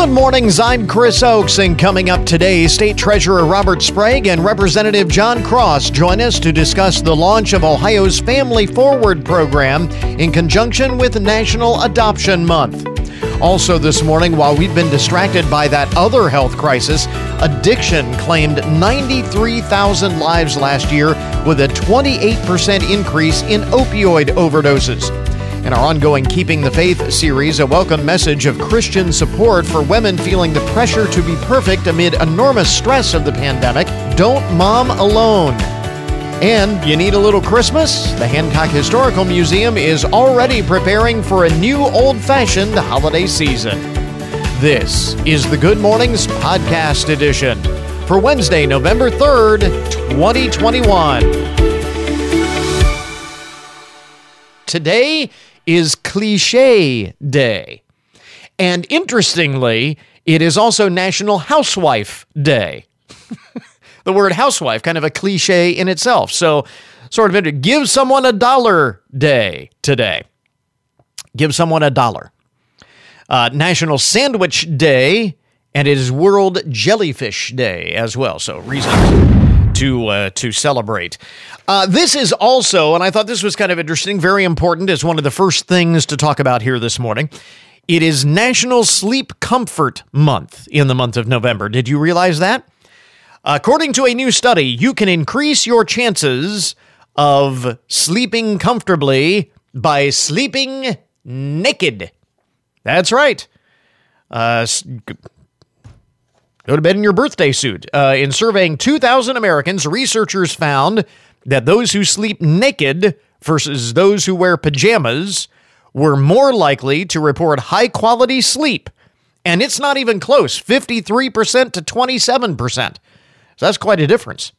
Good mornings, I'm Chris Oakes, and coming up today, State Treasurer Robert Sprague and Representative Jon Cross join us to discuss the launch of Ohio's Family Forward program in conjunction with National Adoption Month. Also, this morning, while we've been distracted by that other health crisis, addiction claimed 93,000 lives last year with a 28% increase in opioid overdoses. In our ongoing Keeping the Faith series, a welcome message of Christian support for women feeling the pressure to be perfect amid enormous stress of the pandemic. Don't mom alone. And you need a little Christmas? The Hancock Historical Museum is already preparing for a new old fashioned holiday season. This is the Good Mornings Podcast Edition for Wednesday, November 3rd, 2021. Today is Cliche Day. And interestingly, it is also National Housewife Day. the word housewife, kind of a cliche in itself. So, sort of, give someone a dollar day today. Give someone a dollar. Uh, National Sandwich Day, and it is World Jellyfish Day as well. So, reasons to uh, to celebrate. Uh, this is also, and I thought this was kind of interesting, very important as one of the first things to talk about here this morning. It is National Sleep Comfort Month in the month of November. Did you realize that? According to a new study, you can increase your chances of sleeping comfortably by sleeping naked. That's right. Uh, Go to bed in your birthday suit. Uh, in surveying 2,000 Americans, researchers found that those who sleep naked versus those who wear pajamas were more likely to report high quality sleep. And it's not even close 53% to 27%. So that's quite a difference.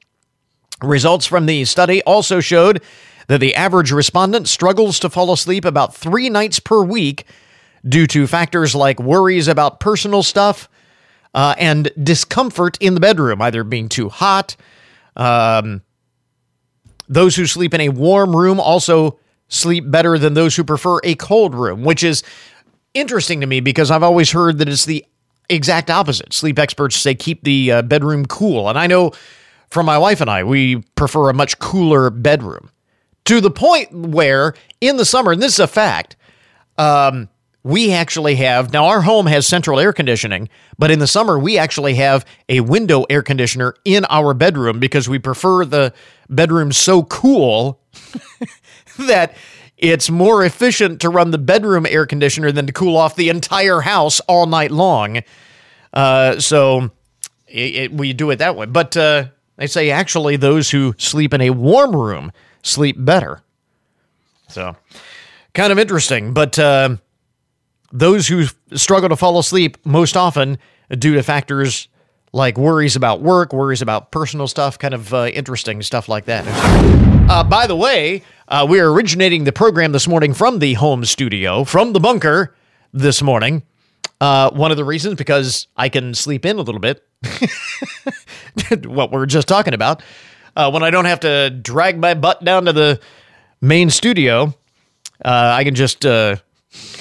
Results from the study also showed that the average respondent struggles to fall asleep about three nights per week due to factors like worries about personal stuff uh, and discomfort in the bedroom, either being too hot. Um, those who sleep in a warm room also sleep better than those who prefer a cold room, which is interesting to me because I've always heard that it's the exact opposite. Sleep experts say keep the uh, bedroom cool. And I know from my wife and I, we prefer a much cooler bedroom to the point where in the summer, and this is a fact, um, we actually have now our home has central air conditioning, but in the summer we actually have a window air conditioner in our bedroom because we prefer the bedroom so cool that it's more efficient to run the bedroom air conditioner than to cool off the entire house all night long. Uh, so it, it, we do it that way. But uh, they say actually those who sleep in a warm room sleep better. So kind of interesting, but. Uh, those who struggle to fall asleep most often due to factors like worries about work, worries about personal stuff, kind of uh, interesting stuff like that. Uh, by the way, uh, we are originating the program this morning from the home studio, from the bunker this morning. Uh, one of the reasons because I can sleep in a little bit, what we are just talking about. Uh, when I don't have to drag my butt down to the main studio, uh, I can just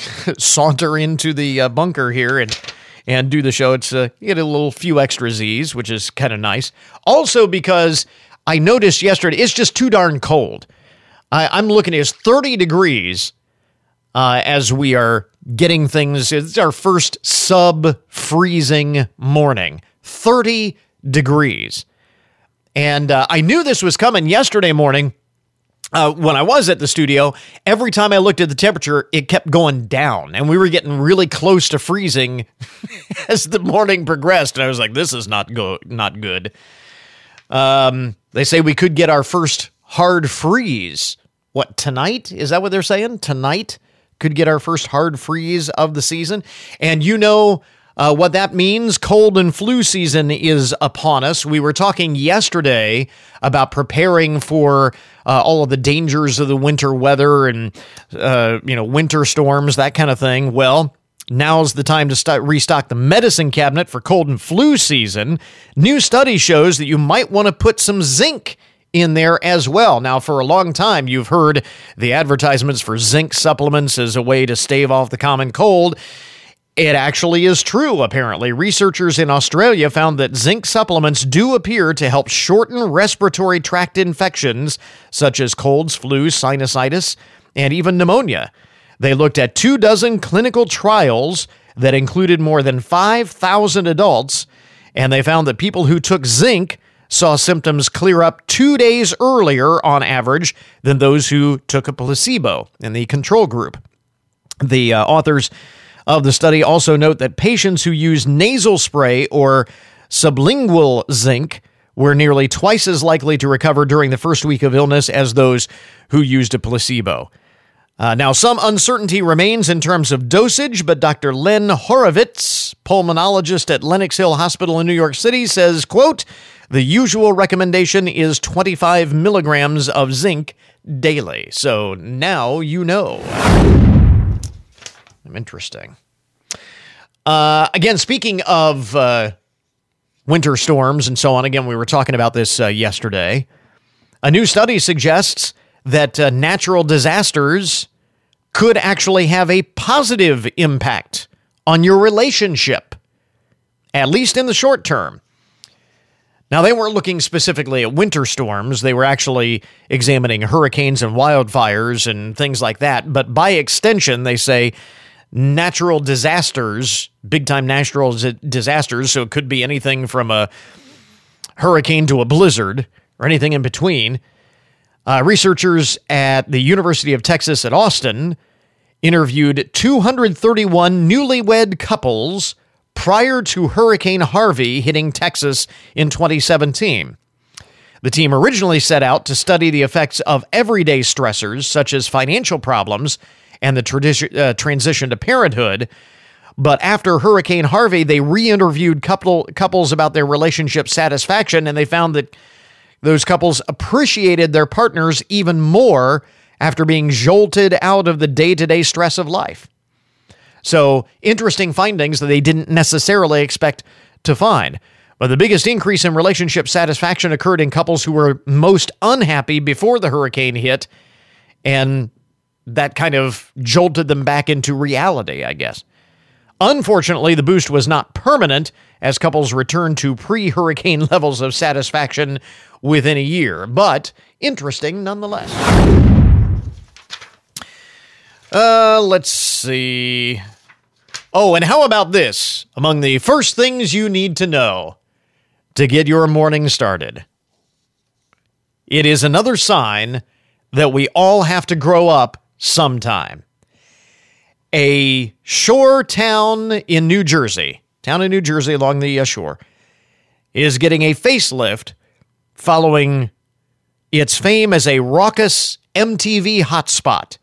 saunter into the uh, bunker here and and do the show. It's uh, get a little few extra Z's, which is kind of nice. Also because I noticed yesterday it's just too darn cold. I, am looking at it's 30 degrees uh, as we are getting things. It's our first sub freezing morning. 30 degrees. And uh, I knew this was coming yesterday morning uh, when I was at the studio, every time I looked at the temperature, it kept going down, and we were getting really close to freezing as the morning progressed. And I was like, "This is not go not good." Um, they say we could get our first hard freeze. What tonight? Is that what they're saying? Tonight could get our first hard freeze of the season, and you know uh, what that means, cold and flu season is upon us. We were talking yesterday about preparing for uh, all of the dangers of the winter weather and, uh, you know, winter storms, that kind of thing. Well, Now's the time to start restock the medicine cabinet for cold and flu season. New study shows that you might want to put some zinc in there as well. Now, for a long time, you've heard the advertisements for zinc supplements as a way to stave off the common cold It actually is true, apparently. Researchers in Australia found that zinc supplements do appear to help shorten respiratory tract infections, such as colds, flu, sinusitis, and even pneumonia. They looked at two dozen clinical trials that included more than 5,000 adults, and they found that people who took zinc saw symptoms clear up two days earlier on average than those who took a placebo in the control group. The uh, authors of the study also note that patients who use nasal spray or sublingual zinc were nearly twice as likely to recover during the first week of illness as those who used a placebo. Uh, now, some uncertainty remains in terms of dosage, but Dr. Len Horovitz, pulmonologist at Lenox Hill Hospital in New York City, says, quote, the usual recommendation is 25 milligrams of zinc daily. So now you know. Interesting. Uh, again, speaking of uh, winter storms and so on, again, we were talking about this uh, yesterday. A new study suggests that uh, natural disasters could actually have a positive impact on your relationship, at least in the short term. Now, they weren't looking specifically at winter storms. They were actually examining hurricanes and wildfires and things like that. But by extension, they say natural disasters, big time natural disasters. So it could be anything from a hurricane to a blizzard or anything in between. Uh, researchers at the University of Texas at Austin interviewed 231 newlywed couples prior to Hurricane Harvey hitting Texas in 2017. The team originally set out to study the effects of everyday stressors such as financial problems and the uh, transition to parenthood. But after Hurricane Harvey, they re interviewed couple, couples about their relationship satisfaction, and they found that those couples appreciated their partners even more after being jolted out of the day to day stress of life. So, interesting findings that they didn't necessarily expect to find. But the biggest increase in relationship satisfaction occurred in couples who were most unhappy before the hurricane hit, and that kind of jolted them back into reality, I guess. Unfortunately, the boost was not permanent as couples returned to pre hurricane levels of satisfaction within a year, but interesting nonetheless. Uh, let's see. Oh, and how about this? Among the first things you need to know to get your morning started. It is another sign that we all have to grow up sometime. A shore town in New Jersey, town in New Jersey along the uh, shore, is getting a facelift following its fame as a raucous MTV hotspot.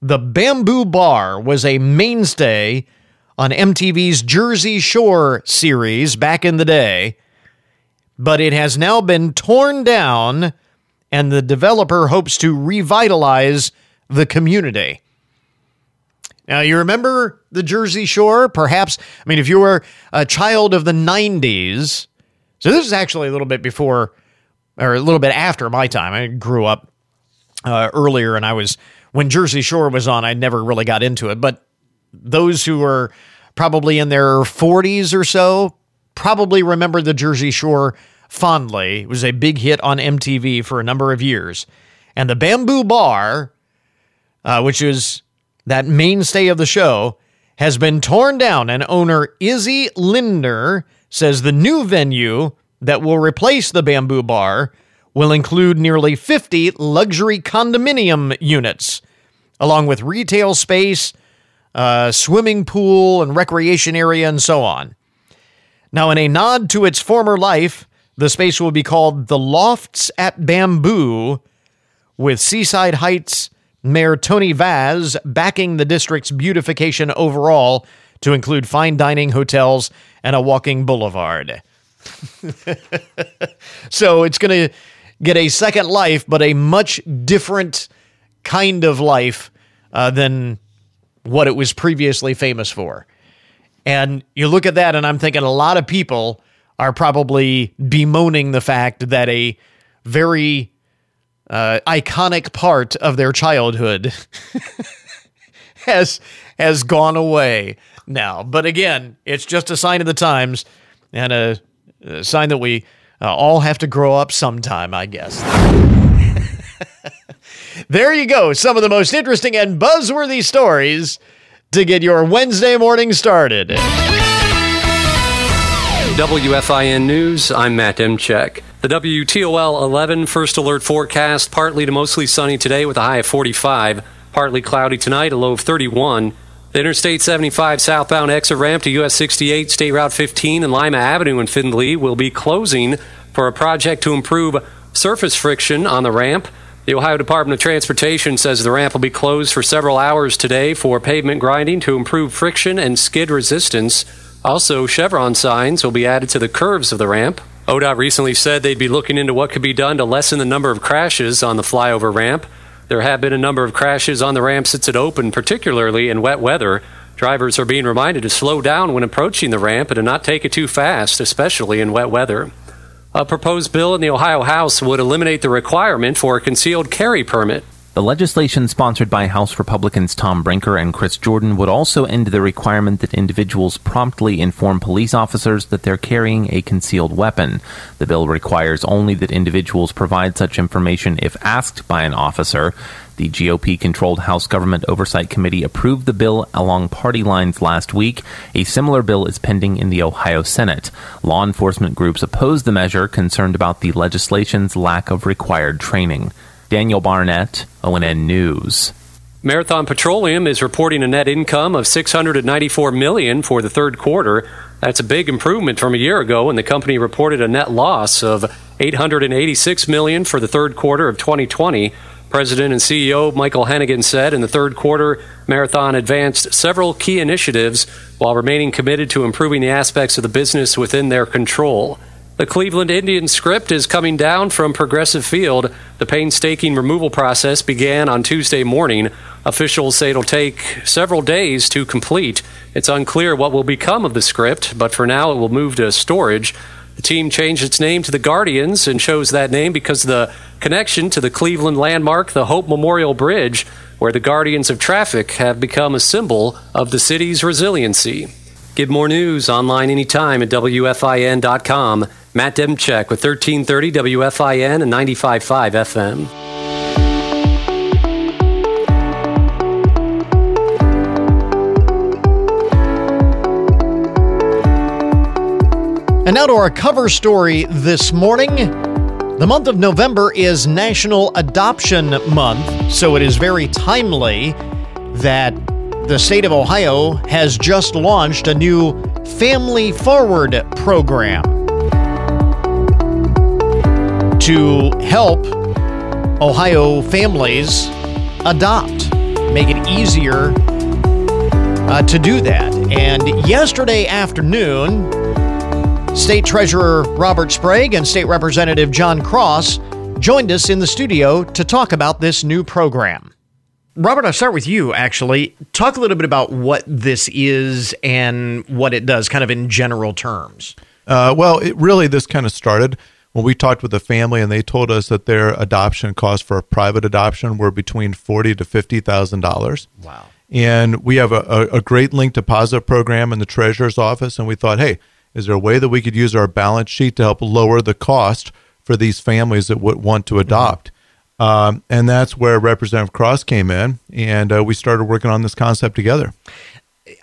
The Bamboo Bar was a mainstay on MTV's Jersey Shore series back in the day, but it has now been torn down, and the developer hopes to revitalize the community. Now, you remember the Jersey Shore? Perhaps, I mean, if you were a child of the 90s, so this is actually a little bit before or a little bit after my time. I grew up uh, earlier and I was when Jersey Shore was on, I never really got into it. But those who were probably in their 40s or so probably remember the Jersey Shore fondly. It was a big hit on MTV for a number of years. And the Bamboo Bar, uh, which is that mainstay of the show, has been torn down. And owner Izzy Linder says the new venue that will replace the Bamboo Bar will include nearly 50 luxury condominium units, along with retail space, uh, swimming pool, and recreation area, and so on. Now, in a nod to its former life, the space will be called the Lofts at Bamboo, with Seaside Heights Mayor Tony Vaz backing the district's beautification overall to include fine dining, hotels, and a walking boulevard. so it's going to get a second life, but a much different kind of life uh, than what it was previously famous for. And you look at that, and I'm thinking a lot of people are probably bemoaning the fact that a very uh, iconic part of their childhood has has gone away now. But again, it's just a sign of the times and a, a sign that we uh, all have to grow up sometime, I guess. there you go. Some of the most interesting and buzzworthy stories to get your Wednesday morning started. WFIN News, I'm Matt Demchek. The WTOL 11 first alert forecast partly to mostly sunny today with a high of 45, partly cloudy tonight, a low of 31. The Interstate 75 southbound exit ramp to US 68, State Route 15, and Lima Avenue in Findlay will be closing for a project to improve surface friction on the ramp. The Ohio Department of Transportation says the ramp will be closed for several hours today for pavement grinding to improve friction and skid resistance. Also, chevron signs will be added to the curves of the ramp. ODOT recently said they'd be looking into what could be done to lessen the number of crashes on the flyover ramp. There have been a number of crashes on the ramp since it opened, particularly in wet weather. Drivers are being reminded to slow down when approaching the ramp and to not take it too fast, especially in wet weather. A proposed bill in the Ohio House would eliminate the requirement for a concealed carry permit. The legislation sponsored by House Republicans Tom Brinkman and Kris Jordan would also end the requirement that individuals promptly inform police officers that they're carrying a concealed weapon. The bill requires only that individuals provide such information if asked by an officer. The GOP controlled House Government Oversight Committee approved the bill along party lines last week. A similar bill is pending in the Ohio Senate. Law enforcement groups oppose the measure, concerned about the legislation's lack of required training. Daniel Barnett, ONN News. Marathon Petroleum is reporting a net income of 694 million for the third quarter. That's a big improvement from a year ago when the company reported a net loss of 886 million for the third quarter of 2020. President and CEO Michael Hennigan said in the third quarter, Marathon advanced several key initiatives while remaining committed to improving the aspects of the business within their control. The Cleveland Indians script is coming down from Progressive Field. The painstaking removal process began on Tuesday morning. Officials say it'll take several days to complete. It's unclear what will become of the script, but for now it will move to storage. The team changed its name to the Guardians and chose that name because of the connection to the Cleveland landmark, the Hope Memorial Bridge, where the Guardians of Traffic have become a symbol of the city's resiliency. Get more news online anytime at WFIN.com. Matt Demchek with 1330 WFIN and 95.5 FM. And now to our cover story this morning. The month of November is National Adoption Month, so it is very timely that the state of Ohio has just launched a new Family Forward program to help Ohio families adopt, make it easier uh, to do that. And yesterday afternoon, State Treasurer Robert Sprague and State Representative Jon Cross joined us in the studio to talk about this new program. Robert, I'll start with you actually. Talk a little bit about what this is and what it does, kind of in general terms. Uh, well, it really, this kind of started when we talked with the family and they told us that their adoption costs for a private adoption were between forty to fifty thousand dollars. Wow! And we have a, a, a great link deposit program in the treasurer's office, and we thought, hey, is there a way that we could use our balance sheet to help lower the cost for these families that would want to adopt? Mm-hmm. Um, and that's where Representative Cross came in, and uh, we started working on this concept together.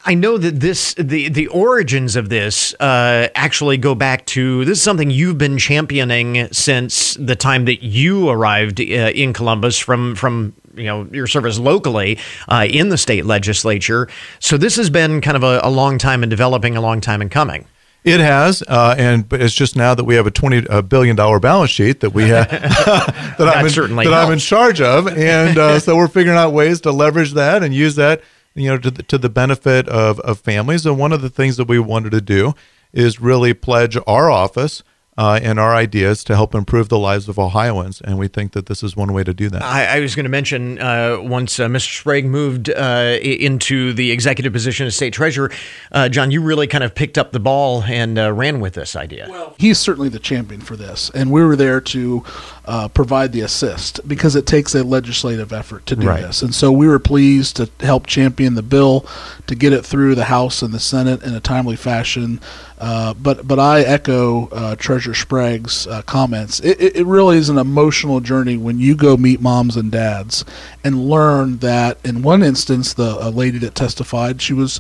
I know that this the the origins of this uh, actually go back to this is something you've been championing since the time that you arrived uh, in Columbus from from you know your service locally uh, in the state legislature. So this has been kind of a, a long time in developing, a long time in coming. It has, uh, and but it's just now that we have a twenty billion dollar balance sheet that we have that, that, I'm in, that. I'm in charge of, and uh, so we're figuring out ways to leverage that and use that, you know, to the, to the benefit of of families. And one of the things that we wanted to do is really pledge our office uh, and our ideas to help improve the lives of Ohioans. And we think that this is one way to do that. I, I was going to mention uh, once uh, Mr. Sprague moved uh, into the executive position as state treasurer, uh, Jon, you really kind of picked up the ball and uh, ran with this idea. Well, he's certainly the champion for this, and we were there to uh, provide the assist because it takes a legislative effort to do Right. this. And so we were pleased to help champion the bill to get it through the House and the Senate in a timely fashion. Uh, but but I echo uh, Treasurer Sprague's uh, comments. It, it, it really is an emotional journey when you go meet moms and dads and learn that in one instance, the a lady that testified, she was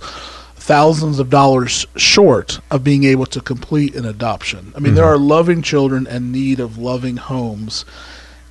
thousands of dollars short of being able to complete an adoption. I mean, there are loving children in need of loving homes.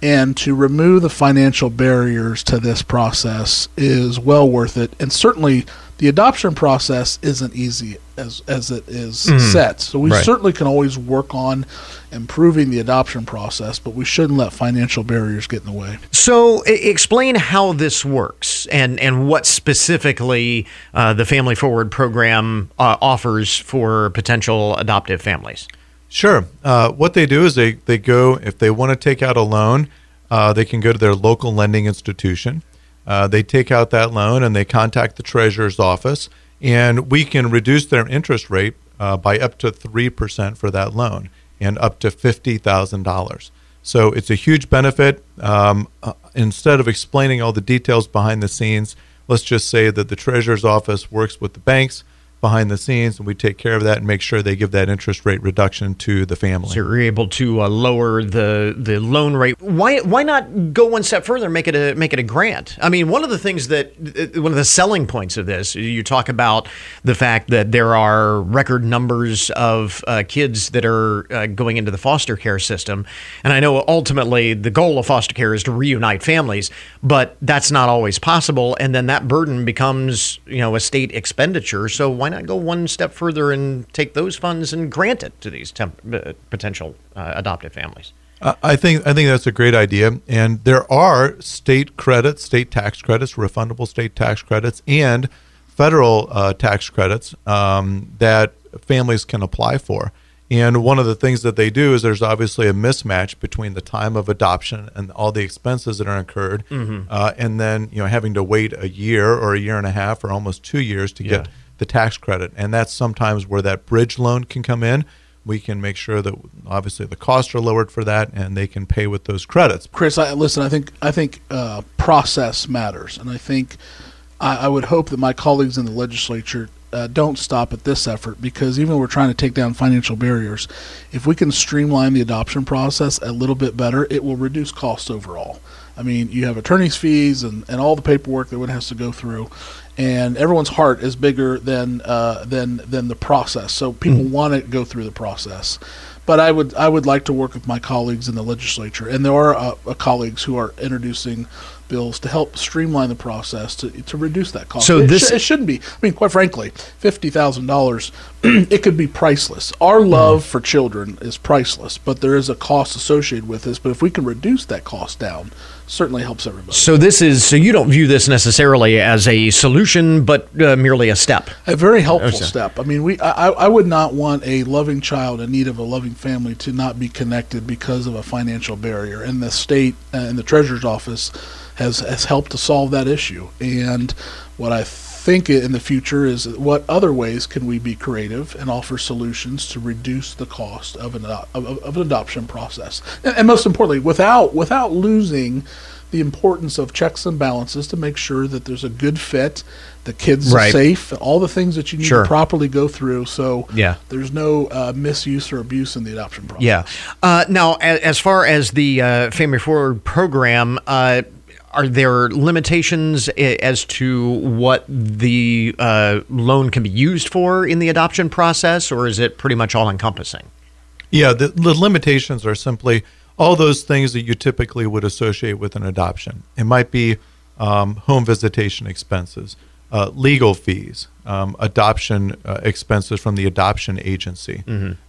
And to remove the financial barriers to this process is well worth it. And certainly, the adoption process isn't easy as as it is set. So we Right. certainly can always work on improving the adoption process, but we shouldn't let financial barriers get in the way. So, explain how this works and, and what specifically uh, the Family Forward program uh, offers for potential adoptive families. Sure. Uh, what they do is they, they go, if they want to take out a loan, uh, they can go to their local lending institution. Uh, they take out that loan and they contact the treasurer's office, and we can reduce their interest rate uh, by up to 3% for that loan and up to $50,000. So it's a huge benefit. Um, uh, instead of explaining all the details behind the scenes, let's just say that the treasurer's office works with the banks behind the scenes, and we take care of that and make sure they give that interest rate reduction to the family. So you're able to uh, lower the the loan rate. Why why not go one step further and make it a make it a grant? I mean, one of the things that uh, one of the selling points of this, you talk about the fact that there are record numbers of uh, kids that are uh, going into the foster care system, and I know ultimately the goal of foster care is to reunite families, but that's not always possible, and then that burden becomes you know a state expenditure. So why not go one step further and take those funds and grant it to these temp- uh, potential uh, adoptive families? I I think I think that's a great idea, and there are state credits, state tax credits, refundable state tax credits, and federal uh, tax credits um, that families can apply for. And one of the things that they do is there's obviously a mismatch between the time of adoption and all the expenses that are incurred, uh, and then you know having to wait a year or a year and a half or almost two years to get Yeah. The tax credit. And that's sometimes where that bridge loan can come in. We can make sure that obviously the costs are lowered for that, and they can pay with those credits. Chris, I, listen. I think I think uh, process matters, and I think I, I would hope that my colleagues in the legislature uh, don't stop at this effort because even though we're trying to take down financial barriers, if we can streamline the adoption process a little bit better, it will reduce costs overall. I mean, you have attorney's fees and, and all the paperwork that one has to go through, and everyone's heart is bigger than uh, than than the process. So people want to go through the process. But I would I would like to work with my colleagues in the legislature, and there are uh, uh, colleagues who are introducing bills to help streamline the process to to reduce that cost. So it, this- sh- it shouldn't be. I mean, quite frankly, fifty thousand dollars, it could be priceless. Our love for children is priceless, but there is a cost associated with this. But if we can reduce that cost down, certainly helps everybody. So this is so you don't view this necessarily as a solution, but uh, merely a step. A very helpful Okay. step. I mean, we I, I would not want a loving child in need of a loving family to not be connected because of a financial barrier, and the state uh, and the treasurer's office has has helped to solve that issue. And what I think in the future is what other ways can we be creative and offer solutions to reduce the cost of an of, of an adoption process, and, and most importantly, without without losing the importance of checks and balances to make sure that there's a good fit, the kids Right. are safe, all the things that you need Sure. to properly go through. So Yeah. there's no uh, misuse or abuse in the adoption process. Yeah. Uh, now, as, as far as the uh, Family Forward program, uh, are there limitations as to what the uh, loan can be used for in the adoption process, or is it pretty much all encompassing? Yeah, the, the limitations are simply all those things that you typically would associate with an adoption. It might be um, home visitation expenses, uh, legal fees, um, adoption uh, expenses from the adoption agency.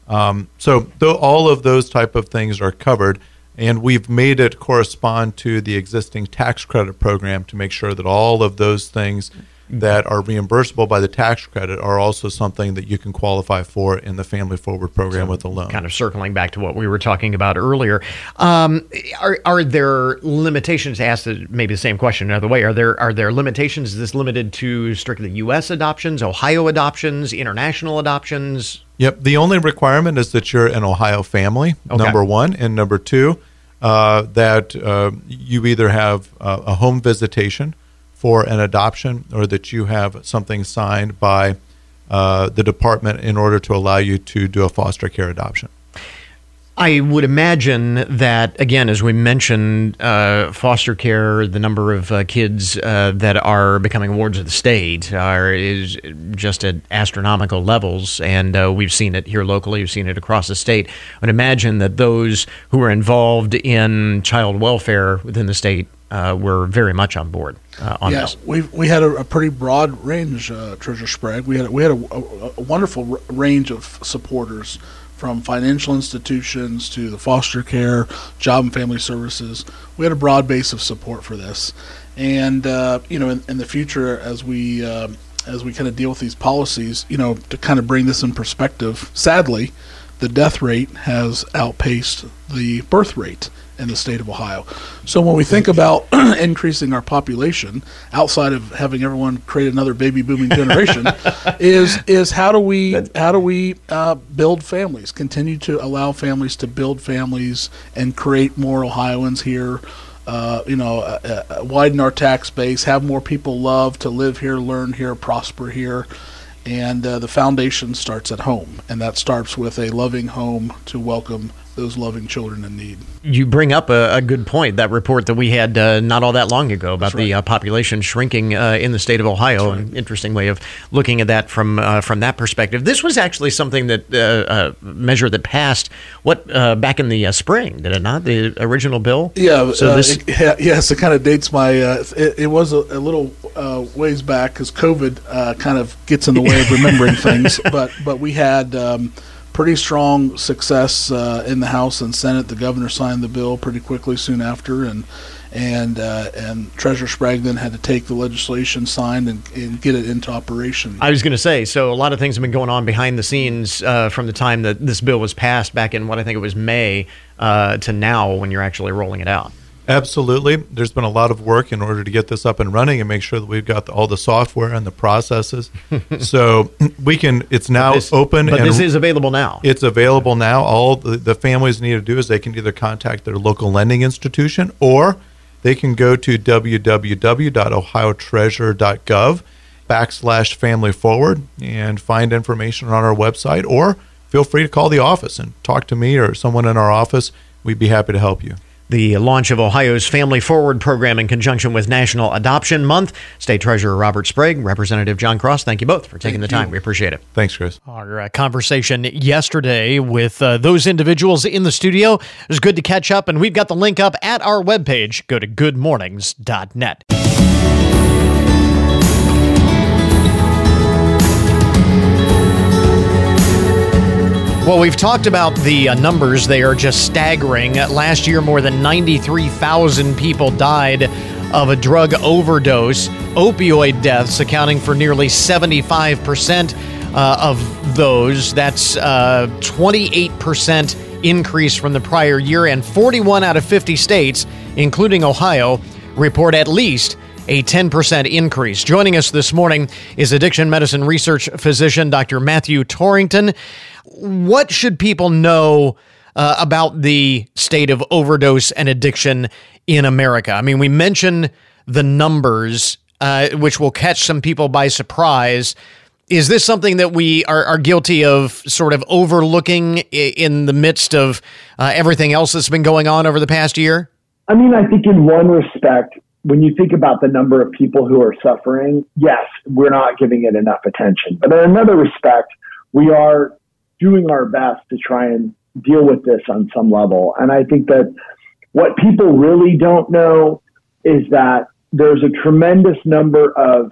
Um, so though all of those type of things are covered, and we've made it correspond to the existing tax credit program to make sure that all of those things that are reimbursable by the tax credit are also something that you can qualify for in the Family Forward program with a loan. Kind of circling back to what we were talking about earlier, um, are are there limitations? To ask the, maybe the same question another way, are there are there limitations? Is this limited to strictly U.S. adoptions, Ohio adoptions, international adoptions? Yep. The only requirement is that you're an Ohio family. Okay. Number one, and number two, uh, that uh, you either have uh, a home visitation for an adoption or that you have something signed by uh, the department in order to allow you to do a foster care adoption. I would imagine that, again, as we mentioned, uh, foster care, the number of uh, kids uh, that are becoming wards of the state are is just at astronomical levels, and uh, we've seen it here locally. We've seen it across the state. I would imagine that those who are involved in child welfare within the state uh, were very much on board uh, on yeah, this. we we had a, a pretty broad range, uh, Treasurer Sprague. We had we had a, a, a wonderful r- range of supporters, from financial institutions to the foster care, job and family services. We had a broad base of support for this, and uh, you know, in, in the future, as we uh, as we kind of deal with these policies, you know, to kind of bring this in perspective, sadly, the death rate has outpaced the birth rate in the state of Ohio. So when we think about increasing our population outside of having everyone create another baby booming generation, is is how do we how do we uh, build families? Continue to allow families to build families and create more Ohioans here. Uh, you know, uh, uh, widen our tax base, have more people love to live here, learn here, prosper here. And uh, the foundation starts at home, and that starts with a loving home to welcome those loving children in need. You bring up a, a good point. That report that we had uh, not all that long ago about the uh, population shrinking uh, in the state of Ohio. An interesting way of looking at that from uh, from that perspective. This was actually something that uh, uh, measure that passed what back in the spring, did it not? The original bill. Yeah. So this. It, yes, it kind of dates my. It, it, was a, a little ways back because COVID kind of gets in the way of remembering things. But but we had. Um, pretty strong success uh, in the House and Senate. The governor signed the bill pretty quickly soon after, and and uh, and Treasurer Sprague then had to take the legislation signed and, and get it into operation. I was going to say, so a lot of things have been going on behind the scenes uh, from the time that this bill was passed back in what I think it was May uh, to now when you're actually rolling it out. Absolutely. There's been a lot of work in order to get this up and running and make sure that we've got the, all the software and the processes. so we can, it's now this, open. But and this is available now. It's available now. All the, the families need to do is they can either contact their local lending institution or they can go to www.ohiotreasurer.gov backslash family forward and find information on our website or feel free to call the office and talk to me or someone in our office. We'd be happy to help you the launch of Ohio's Family Forward program in conjunction with National Adoption Month. State Treasurer Robert Sprague, Representative Jon Cross, thank you both for taking thank the time. You. We appreciate it. Thanks, Chris. Our uh, conversation yesterday with uh, those individuals in the studio it was good to catch up, and we've got the link up at our webpage. Go to goodmornings.net. Well, we've talked about the uh, numbers. They are just staggering. Last year, more than 93,000 people died of a drug overdose. Opioid deaths accounting for nearly 75% uh, of those. That's uh, 28% increase from the prior year, and 41 out of 50 states, including Ohio, report at least a 10% increase. Joining us this morning is addiction medicine research physician Dr. Matthew Torrington. What should people know uh, about the state of overdose and addiction in America? I mean, we mentioned the numbers, uh, which will catch some people by surprise. Is this something that we are, are guilty of sort of overlooking in the midst of uh, everything else that's been going on over the past year? I mean, I think in one respect, when you think about the number of people who are suffering, yes, we're not giving it enough attention. But in another respect, we are doing our best to try and deal with this on some level. And I think that what people really don't know is that there's a tremendous number of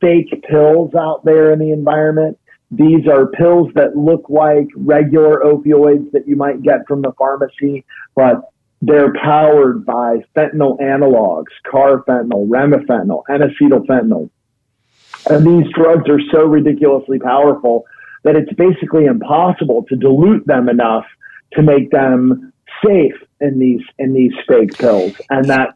fake pills out there in the environment. These are pills that look like regular opioids that you might get from the pharmacy, but they're powered by fentanyl analogs, carfentanil, remifentanil, N acetylfentanyl. And these drugs are so ridiculously powerful that it's basically impossible to dilute them enough to make them safe in these in these fake pills. And that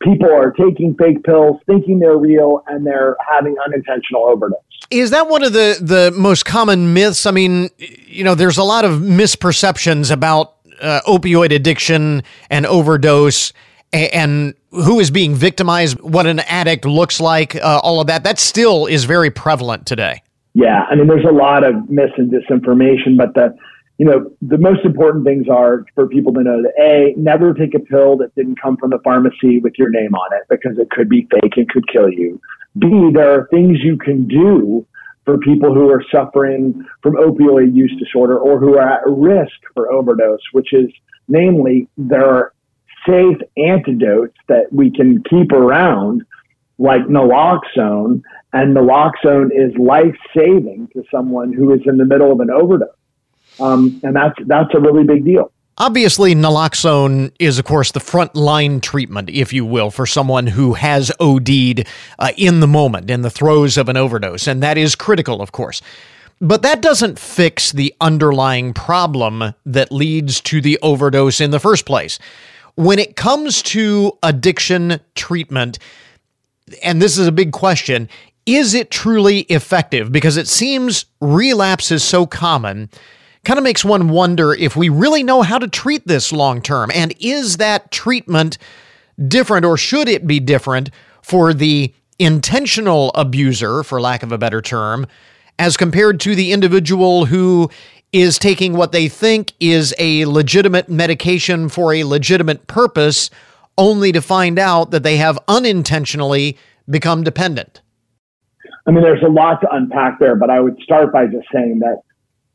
people are taking fake pills thinking they're real and they're having unintentional overdose. Is that one of the the most common myths? I mean you know there's a lot of misperceptions about uh, opioid addiction and overdose and, and who is being victimized what an addict looks like uh, all of that. That still is very prevalent today yeah i mean there's a lot of mis and disinformation but the you know, the most important things are for people to know that A, never take a pill that didn't come from the pharmacy with your name on it because it could be fake and could kill you. B, there are things you can do for people who are suffering from opioid use disorder or who are at risk for overdose, which is namely there are safe antidotes that we can keep around like naloxone and naloxone is life saving to someone who is in the middle of an overdose. Um, and that's that's a really big deal. Obviously, naloxone is, of course, the front line treatment, if you will, for someone who has OD'd uh, in the moment, in the throes of an overdose. And that is critical, of course. But that doesn't fix the underlying problem that leads to the overdose in the first place. When it comes to addiction treatment, and this is a big question, is it truly effective? Because it seems relapse is so common kind of makes one wonder if we really know how to treat this long term. And is that treatment different or should it be different for the intentional abuser, for lack of a better term, as compared to the individual who is taking what they think is a legitimate medication for a legitimate purpose, only to find out that they have unintentionally become dependent? I mean, there's a lot to unpack there, but I would start by just saying that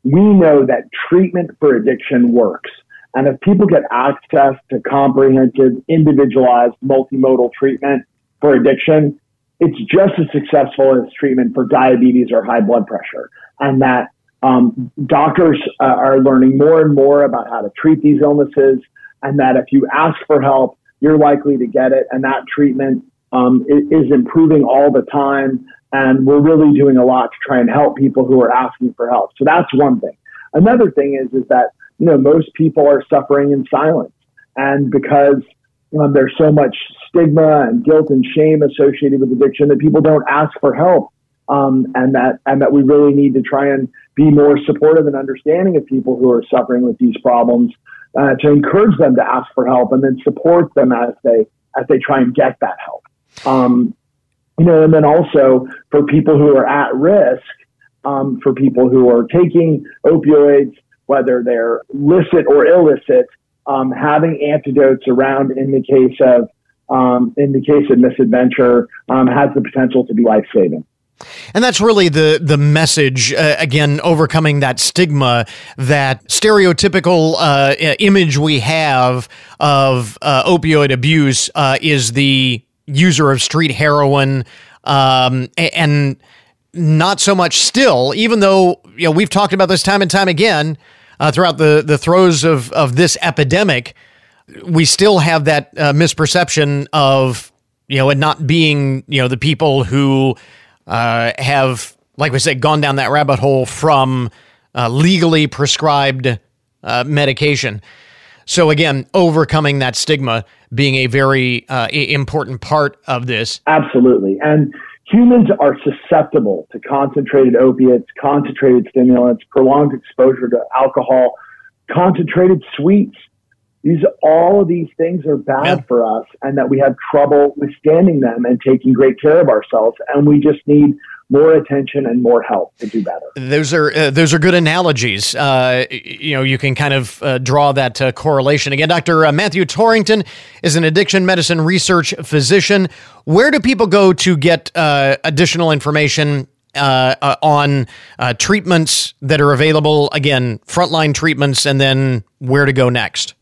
we know that treatment for addiction works. And if people get access to comprehensive, individualized, multimodal treatment for addiction, it's just as successful as treatment for diabetes or high blood pressure. And that um, doctors uh, are learning more and more about how to treat these illnesses, and that if you ask for help, you're likely to get it. And that treatment um, is improving all the time. And we're really doing a lot to try and help people who are asking for help. So that's one thing. Another thing is, is that, you know, most people are suffering in silence. And because um, there's so much stigma and guilt and shame associated with addiction that people don't ask for help. Um, and that and that we really need to try and be more supportive and understanding of people who are suffering with these problems uh, to encourage them to ask for help and then support them as they as they try and get that help. Um, you know, and then also for people who are at risk, um, for people who are taking opioids, whether they're licit or illicit, um, having antidotes around in the case of um, in the case of misadventure um, has the potential to be life saving. And that's really the the message. Uh, again, overcoming that stigma, that stereotypical uh, image we have of uh, opioid abuse uh, is the user of street heroin, um, and not so much still, even though you know we've talked about this time and time again uh, throughout the the throes of of this epidemic, we still have that uh, misperception of you know it not being you know the people who uh, have like we said gone down that rabbit hole from uh, legally prescribed uh, medication. So again, overcoming that stigma being a very uh, important part of this. Absolutely. And humans are susceptible to concentrated opiates, concentrated stimulants, prolonged exposure to alcohol, concentrated sweets. These all of these things are bad yeah. for us and that we have trouble withstanding them and taking great care of ourselves and we just need more attention and more help to do better. Those are uh, those are good analogies. Uh, you know, you can kind of uh, draw that uh, correlation again. Dr. Uh, Matthew Torrington is an addiction medicine research physician. Where do people go to get uh, additional information? on treatments that are available, again, frontline treatments, and then where to go next.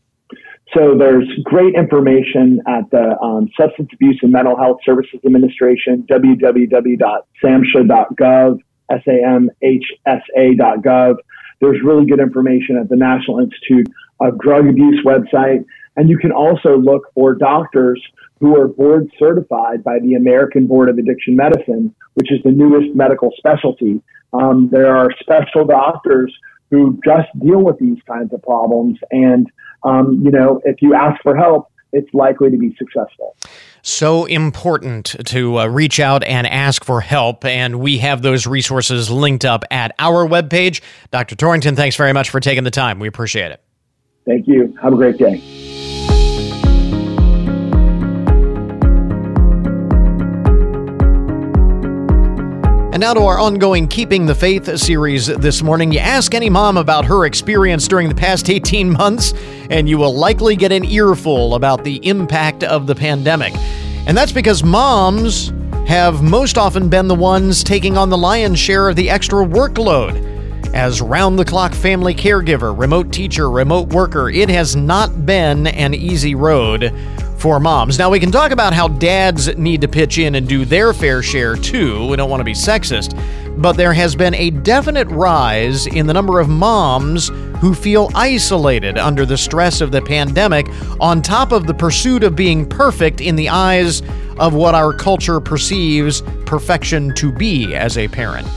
So there's great information at the um, Substance Abuse and Mental Health Services Administration, www.samhsa.gov, S-A-M-H-S-A.gov. There's really good information at the National Institute of Drug Abuse website. And you can also look for doctors who are board certified by the American Board of Addiction Medicine, which is the newest medical specialty. Um, there are special doctors who just deal with these kinds of problems. And, um, you know, if you ask for help, it's likely to be successful. So important to uh, reach out and ask for help. And we have those resources linked up at our webpage. Dr. Torrington, thanks very much for taking the time. We appreciate it. Thank you. Have a great day. Now to our ongoing Keeping the Faith series this morning. You ask any mom about her experience during the past 18 months, and you will likely get an earful about the impact of the pandemic. And that's because moms have most often been the ones taking on the lion's share of the extra workload. As round the clock family caregiver, remote teacher, remote worker, it has not been an easy road for moms. Now, we can talk about how dads need to pitch in and do their fair share too. We don't want to be sexist. But there has been a definite rise in the number of moms who feel isolated under the stress of the pandemic, on top of the pursuit of being perfect in the eyes of what our culture perceives perfection to be as a parent.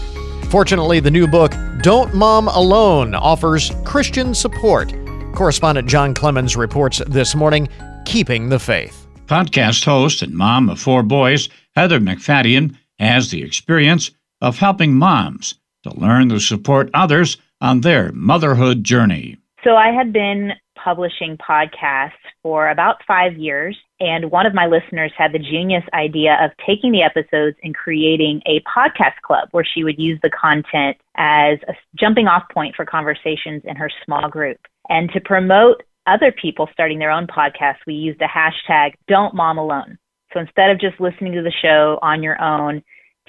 Fortunately, the new book, Don't Mom Alone, offers Christian support. Correspondent John Clemens reports this morning Keeping the Faith. Podcast host and mom of four boys, Heather MacFadyen, has the experience of helping moms to learn to support others on their motherhood journey. So I had been publishing podcasts for about five years, and one of my listeners had the genius idea of taking the episodes and creating a podcast club where she would use the content as a jumping off point for conversations in her small group. And to promote other people starting their own podcasts, we used the hashtag Don't Mom Alone. So instead of just listening to the show on your own,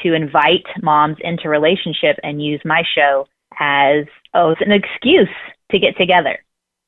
to invite moms into relationship and use my show as oh, it's an excuse to get together.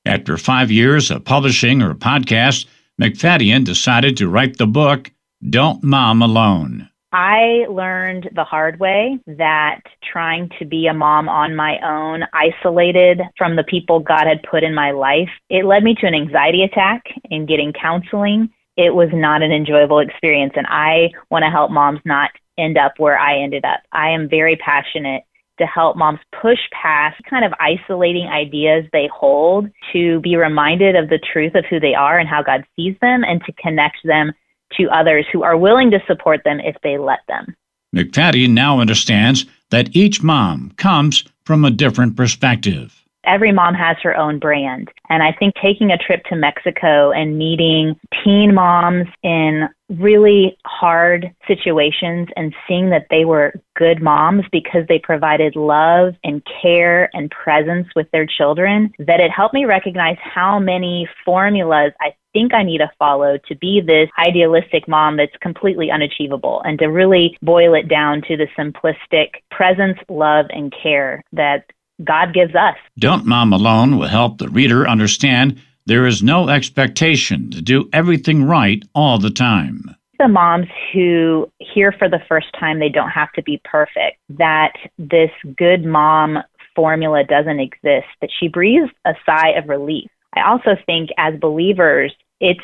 After five years of publishing her podcast, MacFadyen decided to write the book Don't Mom Alone. I learned the hard way that trying to be a mom on my own, isolated from the people God had put in my life, it led me to an anxiety attack and getting counseling. It was not an enjoyable experience, and I want to help moms not end up where I ended up. I am very passionate to help moms push past kind of isolating ideas they hold to be reminded of the truth of who they are and how God sees them and to connect them to others who are willing to support them if they let them. MacFadyen now understands that each mom comes from a different perspective. Every mom has her own brand. And I think taking a trip to Mexico and meeting teen moms in really hard situations and seeing that they were good moms because they provided love and care and presence with their children, that it helped me recognize how many formulas I think I need to follow to be this idealistic mom that's completely unachievable and to really boil it down to the simplistic presence, love, and care that God gives us. Don't Mom Alone will help the reader understand there is no expectation to do everything right all the time. The moms who hear for the first time they don't have to be perfect, that this good mom formula doesn't exist, that she breathes a sigh of relief. I also think as believers, it's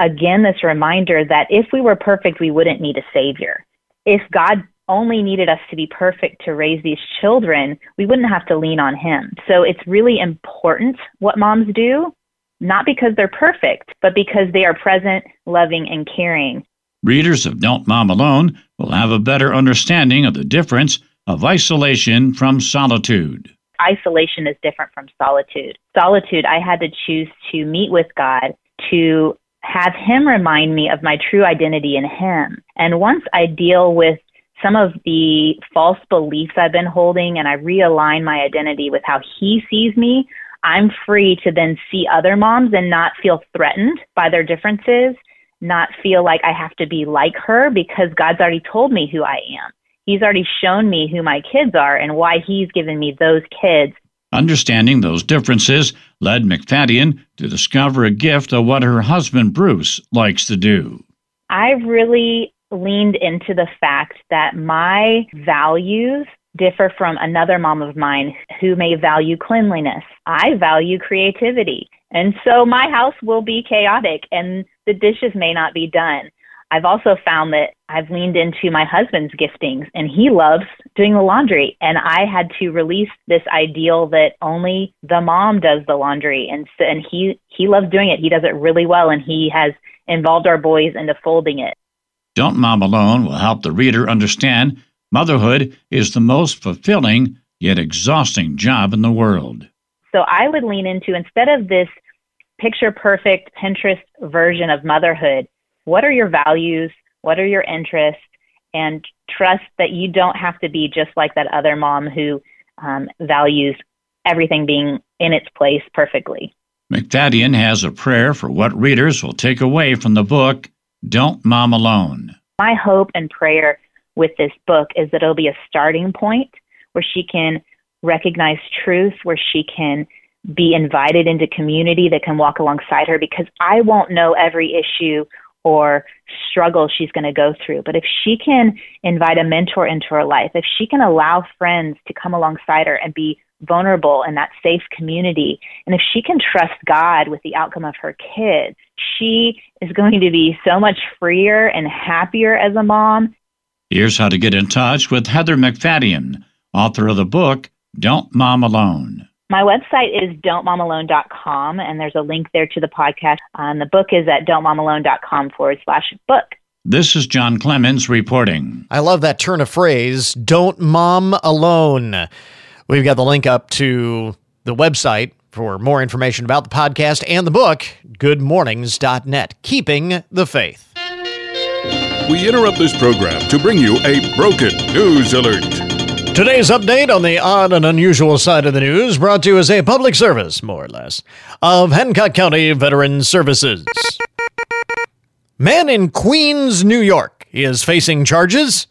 again this reminder that if we were perfect, we wouldn't need a savior. If God only needed us to be perfect to raise these children, we wouldn't have to lean on him. So it's really important what moms do, not because they're perfect, but because they are present, loving, and caring. Readers of Don't Mom Alone will have a better understanding of the difference of isolation from solitude. Isolation is different from solitude. Solitude, I had to choose to meet with God, to have Him remind me of my true identity in Him. And once I deal with some of the false beliefs I've been holding and I realign my identity with how he sees me, I'm free to then see other moms and not feel threatened by their differences, not feel like I have to be like her because God's already told me who I am. He's already shown me who my kids are and why he's given me those kids. Understanding those differences led MacFadyen to discover a gift of what her husband Bruce likes to do. I really leaned into the fact that my values differ from another mom of mine who may value cleanliness. I value creativity. And so my house will be chaotic and the dishes may not be done. I've also found that I've leaned into my husband's giftings and he loves doing the laundry. And I had to release this ideal that only the mom does the laundry. And, so, and he, he loves doing it. He does it really well. And he has involved our boys into folding it. Don't Mom Alone will help the reader understand motherhood is the most fulfilling yet exhausting job in the world. So I would lean into instead of this picture perfect Pinterest version of motherhood, what are your values? What are your interests? And trust that you don't have to be just like that other mom who um, values everything being in its place perfectly. MacFadyen has a prayer for what readers will take away from the book, Don't Mom Alone. My hope and prayer with this book is that it'll be a starting point where she can recognize truth, where she can be invited into community that can walk alongside her because I won't know every issue or struggle she's going to go through. But if she can invite a mentor into her life, if she can allow friends to come alongside her and be vulnerable in that safe community, and if she can trust God with the outcome of her kids, she is going to be so much freer and happier as a mom. Here's how to get in touch with Heather MacFadyen, author of the book, Don't Mom Alone. My website is don'tmomalone.com, and there's a link there to the podcast. And the book is at don'tmomalone.com forward slash book. This is John Clemens reporting. I love that turn of phrase, don't mom alone. We've got the link up to the website for more information about the podcast and the book, goodmornings.net, keeping the faith. We interrupt this program to bring you a broken news alert. Today's update on the odd and unusual side of the news brought to you as a public service, more or less, of Hancock County Veterans Services. Man in Queens, New York is facing charges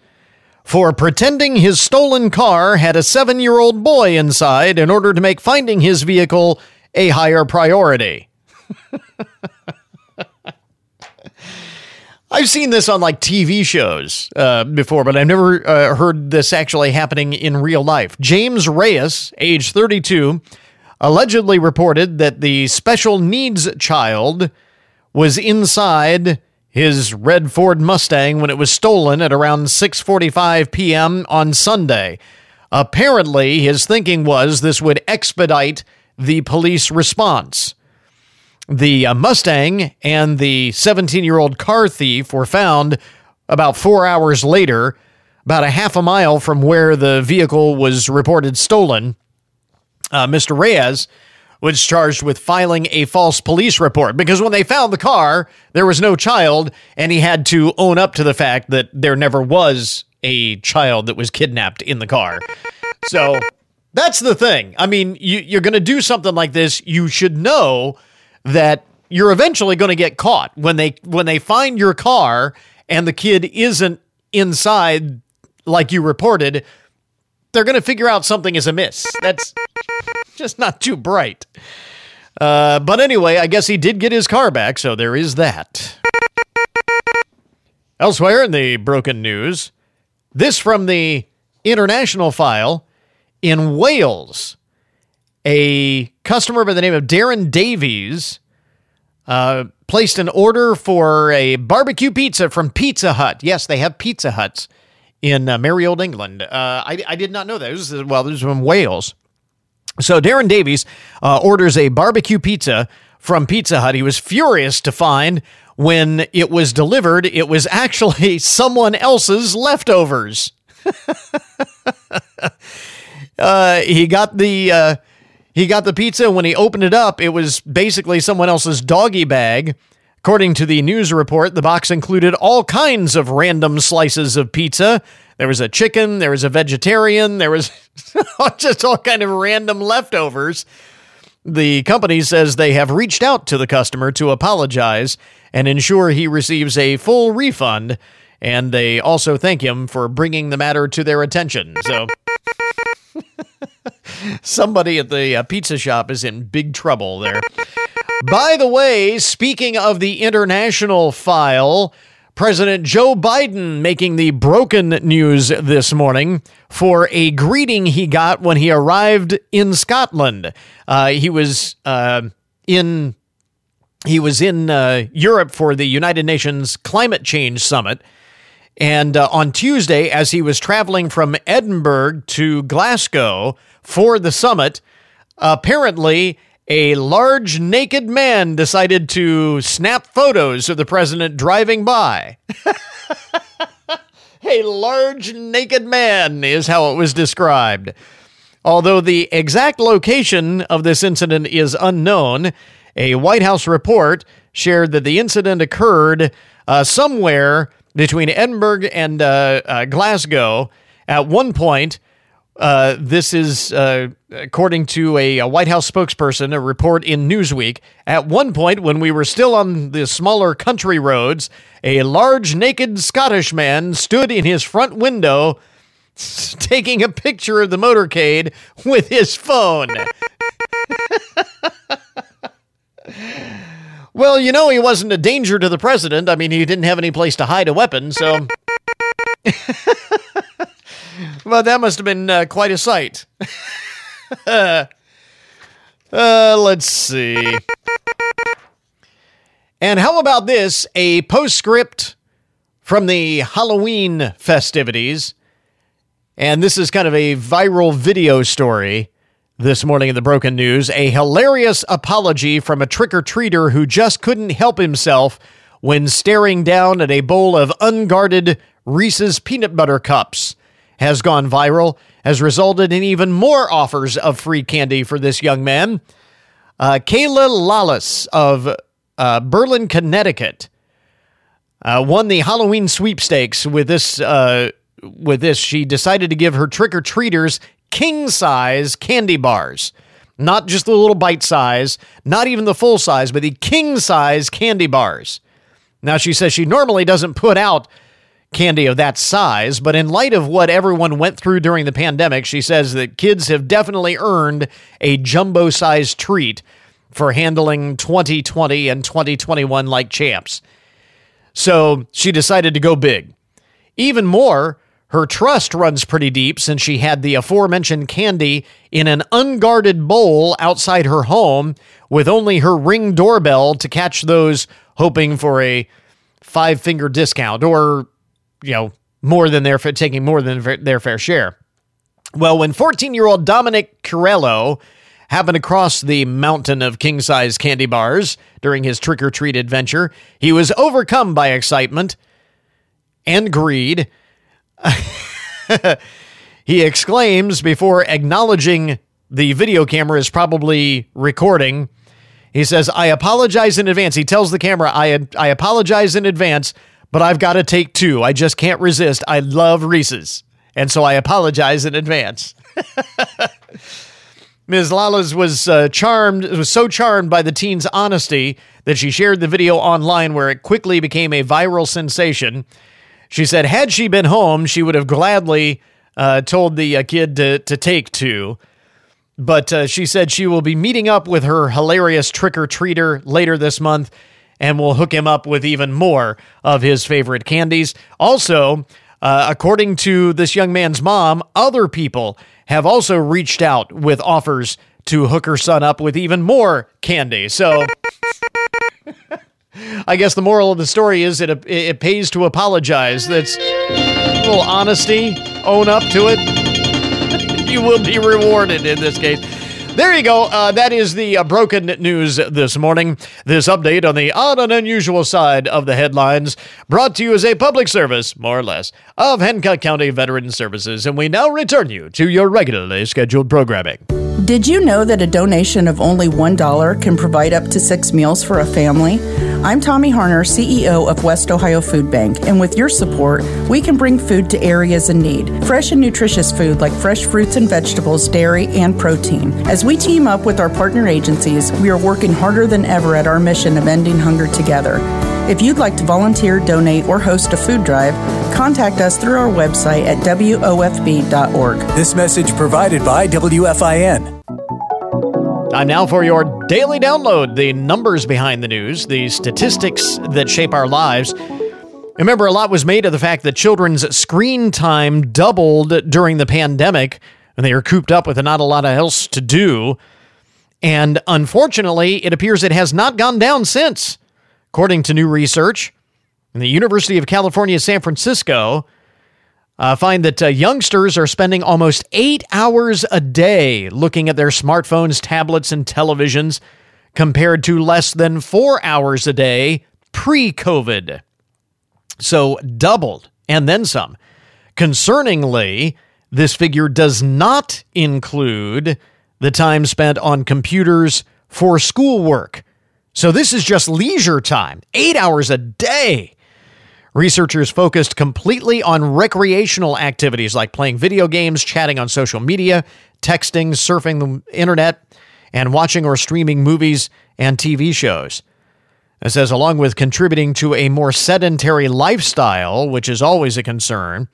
for pretending his stolen car had a seven year old boy inside in order to make finding his vehicle a higher priority. I've seen this on like TV shows uh, before, but I've never uh, heard this actually happening in real life. James Reyes, age 32, allegedly reported that the special needs child was inside his red Ford Mustang when it was stolen at around 6:45 p.m. on Sunday. Apparently, his thinking was this would expedite the police response. The uh, Mustang and the 17 year old car thief were found about four hours later, about a half a mile from where the vehicle was reported stolen. Uh, Mr. Reyes was charged with filing a false police report because when they found the car, there was no child, and he had to own up to the fact that there never was a child that was kidnapped in the car. So that's the thing. I mean, you, you're going to do something like this, you should know that you're eventually going to get caught when they when they find your car and the kid isn't inside like you reported they're going to figure out something is amiss. That's just not too bright. Uh, but anyway i guess he did get his car back so there is that. Elsewhere in the broken news this from the international file in wales a customer by the name of Darren Davies uh, placed an order for a barbecue pizza from Pizza Hut. Yes, they have Pizza Huts in uh, merry old England. Uh, I, I, did not know that. This is, well, this is from Wales. So Darren Davies uh, orders a barbecue pizza from Pizza Hut. He was furious to find when it was delivered, it was actually someone else's leftovers. Uh, he got the uh, he got the pizza. When he opened it up, it was basically someone else's doggy bag. According to the news report, the box included all kinds of random slices of pizza. There was a chicken, there was a vegetarian, there was just all kind of random leftovers. The company says they have reached out to the customer to apologize and ensure he receives a full refund, and they also thank him for bringing the matter to their attention. So Somebody at the uh, pizza shop is in big trouble there. By the way, speaking of the international file, President Joe Biden making the broken news this morning for a greeting he got when he arrived in Scotland. Uh, he was uh, in he was in uh, Europe for the United Nations Climate Change Summit. And uh, on Tuesday, as he was traveling from Edinburgh to Glasgow for the summit, apparently a large naked man decided to snap photos of the president driving by. a large naked man is how it was described. Although the exact location of this incident is unknown, a White House report shared that the incident occurred uh, somewhere between Edinburgh and uh, uh, Glasgow. At one point, uh, this is uh, according to a, a, White House spokesperson, a report in Newsweek. At one point, when we were still on the smaller country roads, a large naked Scottish man stood in his front window taking a picture of the motorcade with his phone. well, you know, he wasn't a danger to the president. I mean, he didn't have any place to hide a weapon, so. well, that must have been uh, quite a sight. uh, let's see. And how about this? A postscript from the Halloween festivities and this is kind of a viral video story this morning in the Broken News. A hilarious apology from a trick or treater who just couldn't help himself when staring down at a bowl of unguarded Reese's peanut butter cups has gone viral, has resulted in even more offers of free candy for this young man. Uh, Kayla Lawless of uh, Berlin, Connecticut, uh, won the Halloween sweepstakes with this uh, with this, she decided to give her trick or treaters king size candy bars. Not just the little bite size, not even the full size, but the king size candy bars. Now, she says she normally doesn't put out candy of that size, but in light of what everyone went through during the pandemic, she says that kids have definitely earned a jumbo sized treat for handling 2020 and 2021 like champs. So she decided to go big. Even more, her trust runs pretty deep since she had the aforementioned candy in an unguarded bowl outside her home with only her ring doorbell to catch those hoping for a five finger discount or, you know, more than their taking more than their fair share. Well, when 14 year old Dominic Curello happened across the mountain of king size candy bars during his trick or treat adventure, he was overcome by excitement and greed he exclaims before acknowledging the video camera is probably recording. He says, I apologize in advance. He tells the camera, I, I apologize in advance, but I've got to take two. I just can't resist. I love Reese's. And so I apologize in advance. Ms. Lawless was uh, charmed, was so charmed by the teen's honesty that she shared the video online where it quickly became a viral sensation. She said, had she been home, she would have gladly uh, told the uh, kid to, to take two. But uh, she said she will be meeting up with her hilarious trick or treater later this month and will hook him up with even more of his favorite candies. Also, uh, according to this young man's mom, other people have also reached out with offers to hook her son up with even more candy. So. I guess the moral of the story is it it pays to apologize. That's a little honesty. Own up to it. you will be rewarded in this case. There you go. Uh, that is the uh, broken news this morning. This update on the odd and unusual side of the headlines brought to you as a public service, more or less, of Hancock County Veteran Services. And we now return you to your regularly scheduled programming. Did you know that a donation of only $1 can provide up to six meals for a family? I'm Tommy Harner, CEO of West Ohio Food Bank, and with your support, we can bring food to areas in need. Fresh and nutritious food like fresh fruits and vegetables, dairy, and protein. As we team up with our partner agencies, we are working harder than ever at our mission of ending hunger together. If you'd like to volunteer, donate, or host a food drive, contact us through our website at WOFB.org. This message provided by WFIN. Time now for your daily download the numbers behind the news, the statistics that shape our lives. Remember, a lot was made of the fact that children's screen time doubled during the pandemic and they were cooped up with not a lot else to do. And unfortunately, it appears it has not gone down since. According to new research, in the University of California, San Francisco, uh, find that uh, youngsters are spending almost eight hours a day looking at their smartphones, tablets, and televisions, compared to less than four hours a day pre COVID. So doubled and then some. Concerningly, this figure does not include the time spent on computers for schoolwork. So this is just leisure time, eight hours a day. Researchers focused completely on recreational activities like playing video games, chatting on social media, texting, surfing the internet, and watching or streaming movies and TV shows. It says, along with contributing to a more sedentary lifestyle, which is always a concern,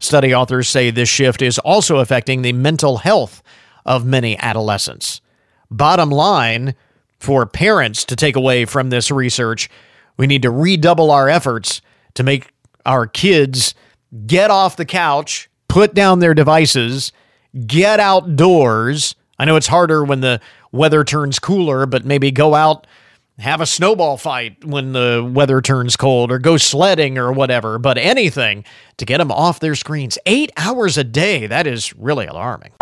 study authors say this shift is also affecting the mental health of many adolescents. Bottom line for parents to take away from this research, we need to redouble our efforts to make our kids get off the couch, put down their devices, get outdoors. I know it's harder when the weather turns cooler, but maybe go out, have a snowball fight when the weather turns cold, or go sledding or whatever, but anything to get them off their screens. Eight hours a day, that is really alarming.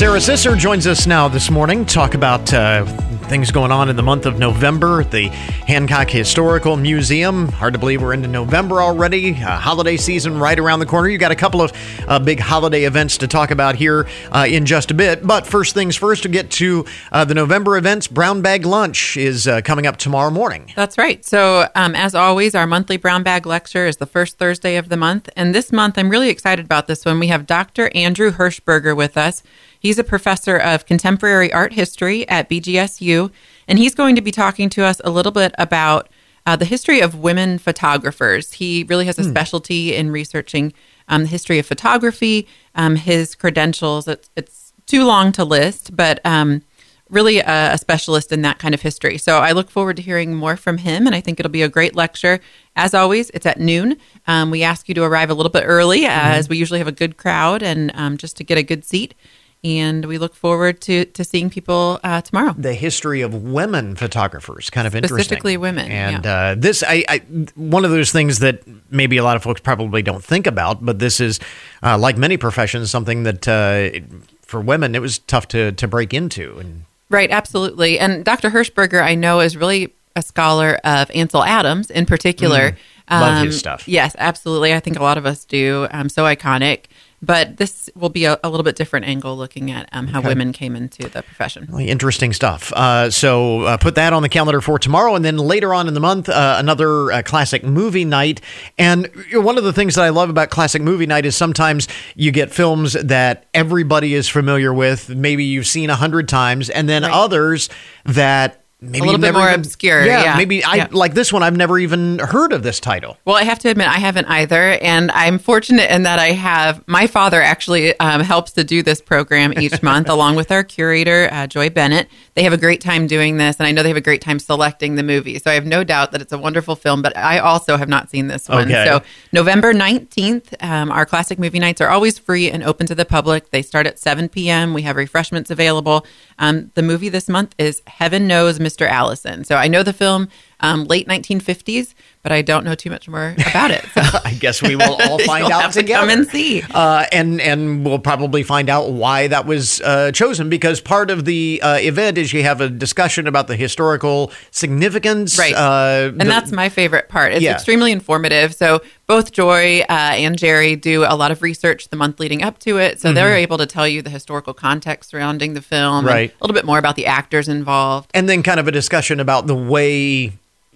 Sarah Sisser joins us now this morning. To talk about uh, things going on in the month of November at the Hancock Historical Museum. Hard to believe we're into November already. Uh, holiday season right around the corner. You got a couple of uh, big holiday events to talk about here uh, in just a bit. But first things first, to get to uh, the November events, Brown Bag Lunch is uh, coming up tomorrow morning. That's right. So, um, as always, our monthly Brown Bag Lecture is the first Thursday of the month. And this month, I'm really excited about this one. We have Dr. Andrew Hershberger with us. He's a professor of contemporary art history at BGSU, and he's going to be talking to us a little bit about uh, the history of women photographers. He really has a Hmm. specialty in researching um, the history of photography. Um, his credentials, it's, it's too long to list, but um, really a, a specialist in that kind of history. So I look forward to hearing more from him, and I think it'll be a great lecture. As always, it's at noon. Um, we ask you to arrive a little bit early, uh, as we usually have a good crowd, and um, just to get a good seat. And we look forward to to seeing people uh, tomorrow. The history of women photographers, kind of interesting. Specifically women, And yeah. uh, this, I, I, one of those things that maybe a lot of folks probably don't think about, but this is, uh, like many professions, something that uh, for women it was tough to to break into. And Right, absolutely. And Dr. Hershberger, I know, is really a scholar of Ansel Adams in particular. Mm, love his stuff. Yes, absolutely. I think a lot of us do. Um, so iconic. But this will be a, a little bit different angle looking at um, how Okay. women came into the profession. Really interesting stuff. Uh, so uh, put that on the calendar for tomorrow, and then later on in the month, uh, another uh, classic movie night. And one of the things that I love about classic movie night is sometimes you get films that everybody is familiar with, maybe you've seen a hundred times, and then others that. Maybe A little bit more even- obscure, Yeah, yeah. maybe I Yeah. like this one. I've never even heard of this title. Well, I have to admit, I haven't either. And I'm fortunate in that I have my father actually um, helps to do this program each month, along with our curator, uh, Joy Bennett. They have a great time doing this, and I know they have a great time selecting the movie. So I have no doubt that it's a wonderful film, but I also have not seen this one. Okay. So November 19th, um, our classic movie nights are always free and open to the public. They start at 7 p.m. We have refreshments available. Um, the movie this month is Heaven Knows Mr. Allison. So I know the film um, late 1950s, but I don't know too much more about it. So I guess we will all find out have to together. come and see. Uh, and and we'll probably find out why that was uh, chosen because part of the uh, event is you have a discussion about the historical significance. Right. Uh, and that's my favorite part. It's Yeah. extremely informative. So both Joy uh, and Jerry do a lot of research the month leading up to it. So they're Mhm. able to tell you the historical context surrounding the film, Right. a little bit more about the actors involved. and then kind of a discussion about the way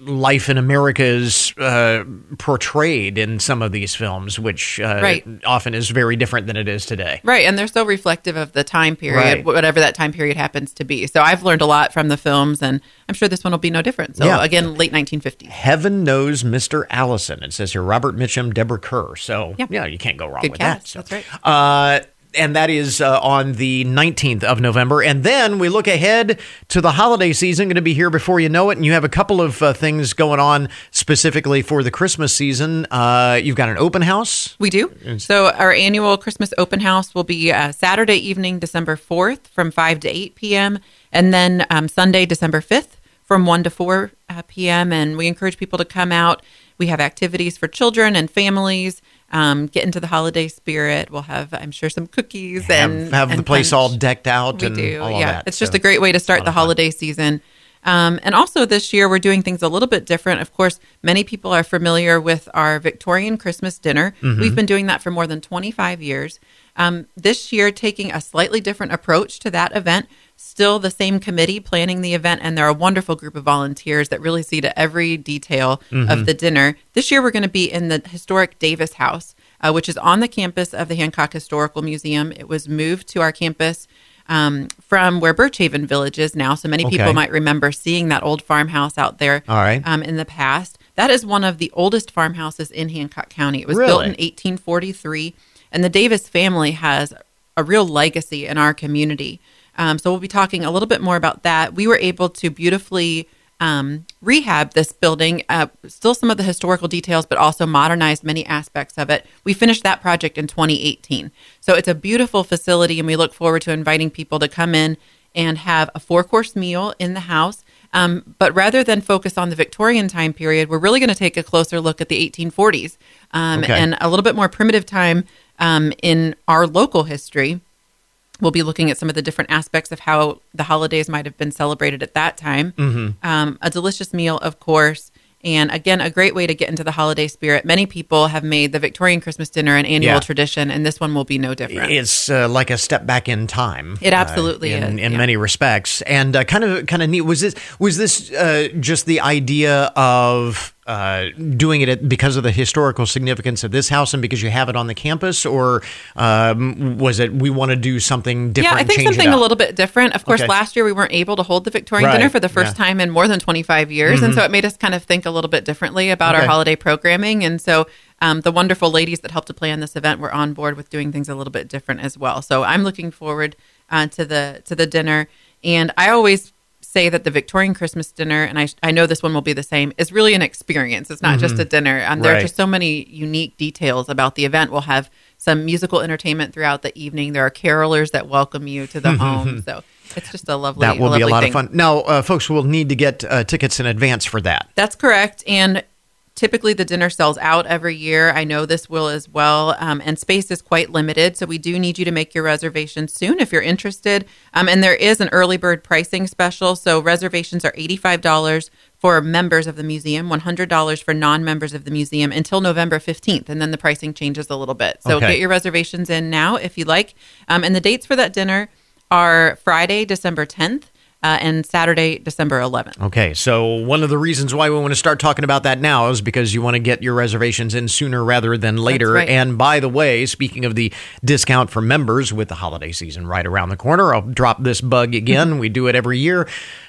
life in America is uh, portrayed in some of these films, which uh, Right. often is very different than it is today. Right, and they're so reflective of the time period, Right. whatever that time period happens to be. So I've learned a lot from the films, and I'm sure this one will be no different. So Yeah. again, late 1950s. Heaven knows Mr. Allison. It says here Robert Mitchum, Deborah Kerr. So Yeah. yeah, you can't go wrong Good with cast. that. So, That's right. Uh, and that is uh, on the 19th of November. And then we look ahead to the holiday season, going to be here before you know it. And you have a couple of uh, things going on specifically for the Christmas season. Uh, you've got an open house. We do. So our annual Christmas open house will be uh, Saturday evening, December 4th from 5 to 8 p.m. And then um, Sunday, December 5th from 1 to 4 uh, p.m. And we encourage people to come out. We have activities for children and families. Um, get into the holiday spirit. We'll have, I'm sure, some cookies Have, and have the place punch. all decked out We and do, yeah. that. It's just So- a great way to start the holiday season. Um, and also this year, we're doing things a little bit different. Of course, many people are familiar with our Victorian Christmas dinner. Mhm. We've been doing that for more than 25 years. Um, this year, taking a slightly different approach to that event. Still the same committee planning the event, and they're a wonderful group of volunteers that really see to every detail Mhm. of the dinner. This year, we're going to be in the historic Davis House, uh, which is on the campus of the Hancock Historical Museum. It was moved to our campus um, from where Birchaven Village is now. So many people might remember seeing that old farmhouse out there All right. um, in the past. That is one of the oldest farmhouses in Hancock County. It was built in 1843, and the Davis family has a real legacy in our community. Um, so we'll be talking a little bit more about that. We were able to beautifully um, rehab this building, uh, still some of the historical details, but also modernized many aspects of it. We finished that project in 2018. So it's a beautiful facility, and we look forward to inviting people to come in and have a four course meal in the house. Um, but rather than focus on the Victorian time period, we're really going to take a closer look at the 1840s um, Okay. and a little bit more primitive time um, in our local history. We'll be looking at some of the different aspects of how the holidays might have been celebrated at that time. Mhm. Um, a delicious meal, of course. And again, a great way to get into the holiday spirit. Many people have made the Victorian Christmas dinner an annual Yeah. tradition, and this one will be no different. It's uh, like a step back in time. It absolutely uh, in, is, in yeah. many respects, and uh, kind of kind of neat. Was this was this uh, just the idea of uh, doing it at, because of the historical significance of this house and because you have it on the campus, or um, was it we want to do something different? Yeah, I think something a little bit different. Of course, Okay. last year we weren't able to hold the Victorian Right, dinner for the first yeah. time in more than 25 years. And Mhm. so it made us kind of think a little bit differently about our holiday programming. And so um, the wonderful ladies that helped to plan this event were on board with doing things a little bit different as well. So I'm looking forward uh, to the to the dinner. And I always say that the Victorian Christmas dinner, and I, I know this one will be the same, is really an experience. It's not just Mhm. a dinner. Um, There are just so many unique details about the event. We'll have some musical entertainment throughout the evening. There are carolers that welcome you to the home. So it's just a lovely That will be a lot thing. of fun. Now, uh, folks will need to get uh, tickets in advance for that. That's correct. And typically the dinner sells out every year. I know this will as well. Um, and space is quite limited. So we do need you to make your reservation soon if you're interested. Um, and there is an early bird pricing special. So reservations are $85 for members of the museum, $100 for non members of the museum until November 15th. And then the pricing changes a little bit. So Okay. get your reservations in now if you like. Um, and the dates for that dinner are Friday, December 10th. Uh, and Saturday, December 11th. Okay, so one of the reasons why we want to start talking about that now is because you want to get your reservations in sooner rather than later. right. And by the way, speaking of the discount for members with the holiday season right around the corner, I'll drop this bug again. we do it every year.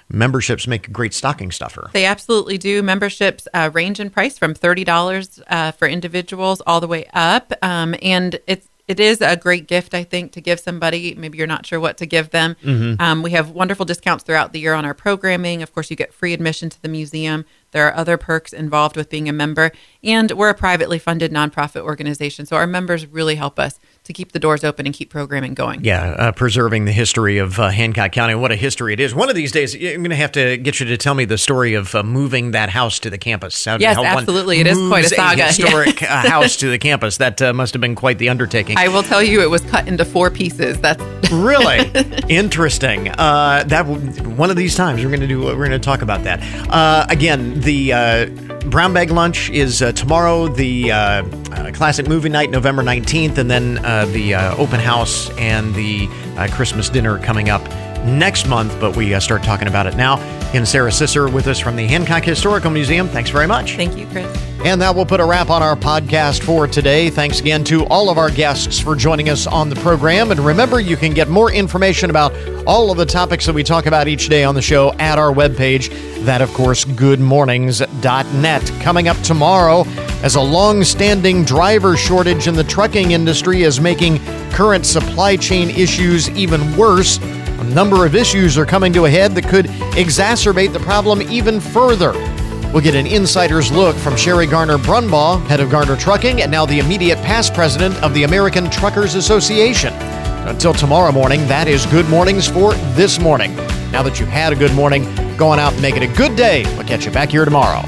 Memberships make a great stocking stuffer. They absolutely do. Memberships uh, range in price from thirty dollars uh, for individuals all the way up, um, and it's it is a great gift, I think, to give somebody. Maybe you're not sure what to give them. Mhm. Um, we have wonderful discounts throughout the year on our programming. Of course, you get free admission to the museum. There are other perks involved with being a member, and we're a privately funded nonprofit organization, so our members really help us to keep the doors open and keep programming going. Yeah, uh, preserving the history of uh, Hancock County. What a history it is. One of these days, I'm going to have to get you to tell me the story of uh, moving that house to the campus. How, Yes, how absolutely. It is quite a saga. Yeah. historic uh, house to the campus. That uh, must have been quite the undertaking. I will tell you, it was cut into four pieces. That's really interesting. Uh, that w- one of these times we're going to do. We're going to talk about that. Uh, again, the uh, brown bag lunch is uh, tomorrow. The uh, uh, classic movie night, November nineteenth, and then uh, the uh, open house and the Christmas dinner coming up next month. But we uh, start talking about it now. And Sarah Sisser with us from the Hancock Historical Museum. Thanks very much. Thank you, Kris. And that will put a wrap on our podcast for today. Thanks again to all of our guests for joining us on the program. And remember, you can get more information about all of the topics that we talk about each day on the show at our webpage. That, of course, goodmornings.net. Coming up tomorrow, as a long standing driver shortage in the trucking industry is making current supply chain issues even worse. A number of issues are coming to a head that could exacerbate the problem even further. We'll get an insider's look from Sherri Garner Brumbaugh, head of Garner Trucking, and now the immediate past president of the American Truckers Association. Until tomorrow morning, that is Good Mornings for this morning. Now that you've had a good morning, go on out and make it a good day. We'll catch you back here tomorrow.